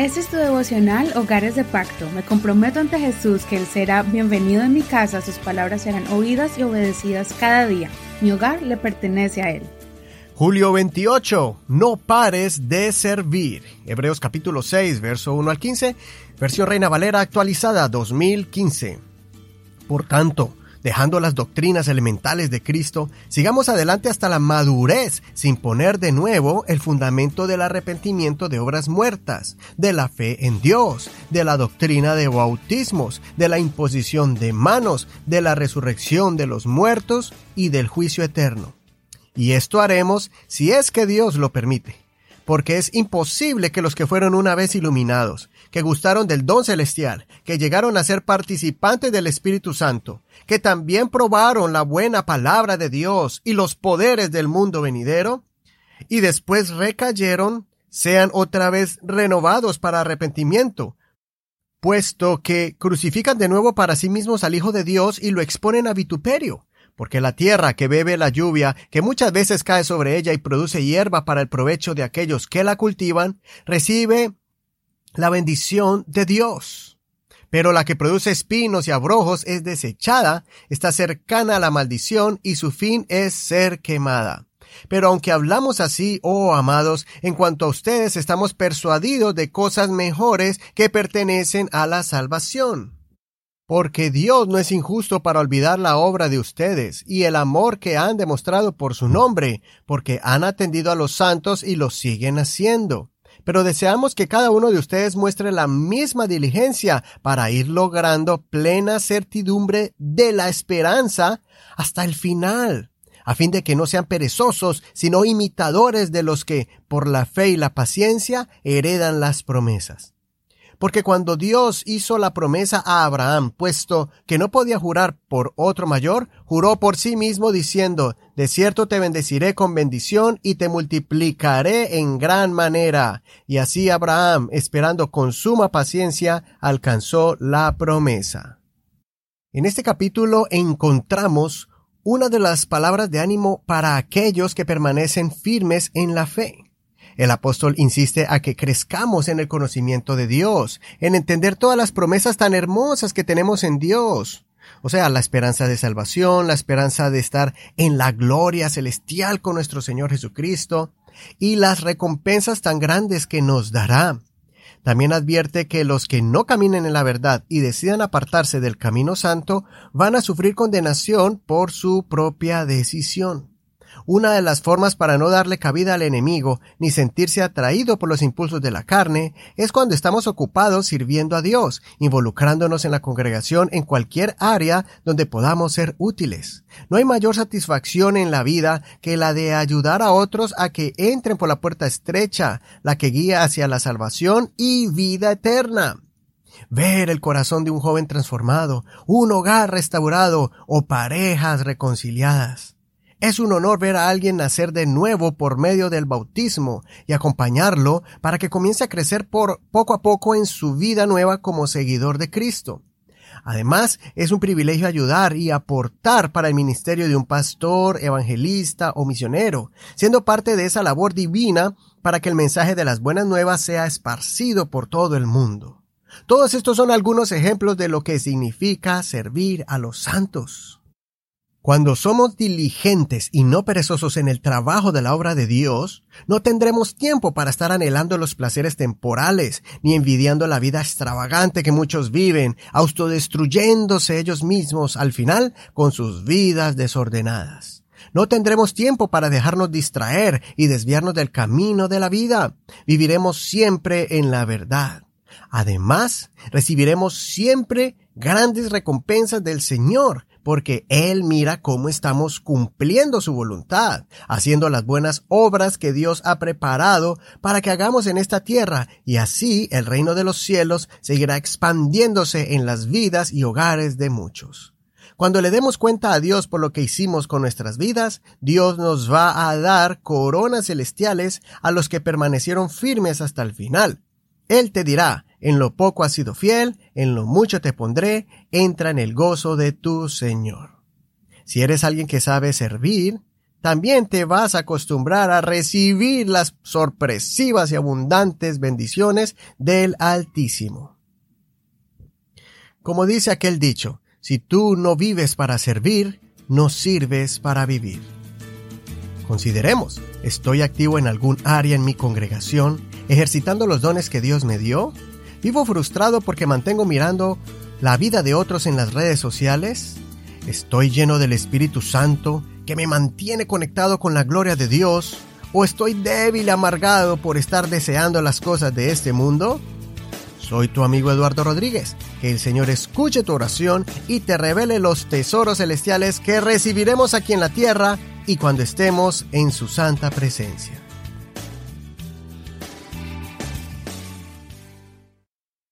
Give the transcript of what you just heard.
Este es tu devocional Hogares de Pacto. Me comprometo ante Jesús que Él será bienvenido en mi casa, sus palabras serán oídas y obedecidas cada día. Mi hogar le pertenece a Él. Julio 28. No pares de servir. Hebreos capítulo 6, verso 1 al 15. Versión Reina Valera actualizada 2015. Por tanto, dejando las doctrinas elementales de Cristo, sigamos adelante hasta la madurez, sin poner de nuevo el fundamento del arrepentimiento de obras muertas, de la fe en Dios, de la doctrina de bautismos, de la imposición de manos, de la resurrección de los muertos y del juicio eterno. Y esto haremos si es que Dios lo permite porque es imposible que los que fueron una vez iluminados, que gustaron del don celestial, que llegaron a ser participantes del Espíritu Santo, que también probaron la buena palabra de Dios y los poderes del mundo venidero, y después recayeron, sean otra vez renovados para arrepentimiento, puesto que crucifican de nuevo para sí mismos al Hijo de Dios y lo exponen a vituperio porque la tierra que bebe la lluvia, que muchas veces cae sobre ella y produce hierba para el provecho de aquellos que la cultivan, recibe la bendición de Dios. Pero la que produce espinos y abrojos es desechada, está cercana a la maldición y su fin es ser quemada. Pero aunque hablamos así, oh amados, en cuanto a ustedes estamos persuadidos de cosas mejores que pertenecen a la salvación porque Dios no es injusto para olvidar la obra de ustedes y el amor que han demostrado por su nombre, porque han atendido a los santos y lo siguen haciendo. Pero deseamos que cada uno de ustedes muestre la misma diligencia para ir logrando plena certidumbre de la esperanza hasta el final, a fin de que no sean perezosos, sino imitadores de los que, por la fe y la paciencia, heredan las promesas. Porque cuando Dios hizo la promesa a Abraham, puesto que no podía jurar por otro mayor, juró por sí mismo diciendo, De cierto te bendeciré con bendición y te multiplicaré en gran manera. Y así Abraham, esperando con suma paciencia, alcanzó la promesa. En este capítulo encontramos una de las palabras de ánimo para aquellos que permanecen firmes en la fe. El apóstol insiste a que crezcamos en el conocimiento de Dios, en entender todas las promesas tan hermosas que tenemos en Dios. O sea, la esperanza de salvación, la esperanza de estar en la gloria celestial con nuestro Señor Jesucristo, y las recompensas tan grandes que nos dará. También advierte que los que no caminen en la verdad y decidan apartarse del camino santo van a sufrir condenación por su propia decisión. Una de las formas para no darle cabida al enemigo ni sentirse atraído por los impulsos de la carne es cuando estamos ocupados sirviendo a Dios, involucrándonos en la congregación en cualquier área donde podamos ser útiles. No hay mayor satisfacción en la vida que la de ayudar a otros a que entren por la puerta estrecha, la que guía hacia la salvación y vida eterna ver el corazón de un joven transformado, un hogar restaurado o parejas reconciliadas. Es un honor ver a alguien nacer de nuevo por medio del bautismo y acompañarlo para que comience a crecer por poco a poco en su vida nueva como seguidor de Cristo. Además, es un privilegio ayudar y aportar para el ministerio de un pastor, evangelista o misionero, siendo parte de esa labor divina para que el mensaje de las buenas nuevas sea esparcido por todo el mundo. Todos estos son algunos ejemplos de lo que significa servir a los santos. Cuando somos diligentes y no perezosos en el trabajo de la obra de Dios, no tendremos tiempo para estar anhelando los placeres temporales, ni envidiando la vida extravagante que muchos viven, autodestruyéndose ellos mismos al final con sus vidas desordenadas. No tendremos tiempo para dejarnos distraer y desviarnos del camino de la vida. Viviremos siempre en la verdad. Además, recibiremos siempre grandes recompensas del Señor, porque Él mira cómo estamos cumpliendo su voluntad, haciendo las buenas obras que Dios ha preparado para que hagamos en esta tierra, y así el reino de los cielos seguirá expandiéndose en las vidas y hogares de muchos. Cuando le demos cuenta a Dios por lo que hicimos con nuestras vidas, Dios nos va a dar coronas celestiales a los que permanecieron firmes hasta el final. Él te dirá, en lo poco has sido fiel, en lo mucho te pondré, entra en el gozo de tu Señor. Si eres alguien que sabe servir, también te vas a acostumbrar a recibir las sorpresivas y abundantes bendiciones del Altísimo. Como dice aquel dicho, si tú no vives para servir, no sirves para vivir. Consideremos, ¿estoy activo en algún área en mi congregación, ejercitando los dones que Dios me dio? ¿Vivo frustrado porque mantengo mirando la vida de otros en las redes sociales? ¿Estoy lleno del Espíritu Santo que me mantiene conectado con la gloria de Dios? ¿O estoy débil y amargado por estar deseando las cosas de este mundo? Soy tu amigo Eduardo Rodríguez. Que el Señor escuche tu oración y te revele los tesoros celestiales que recibiremos aquí en la tierra y cuando estemos en su santa presencia.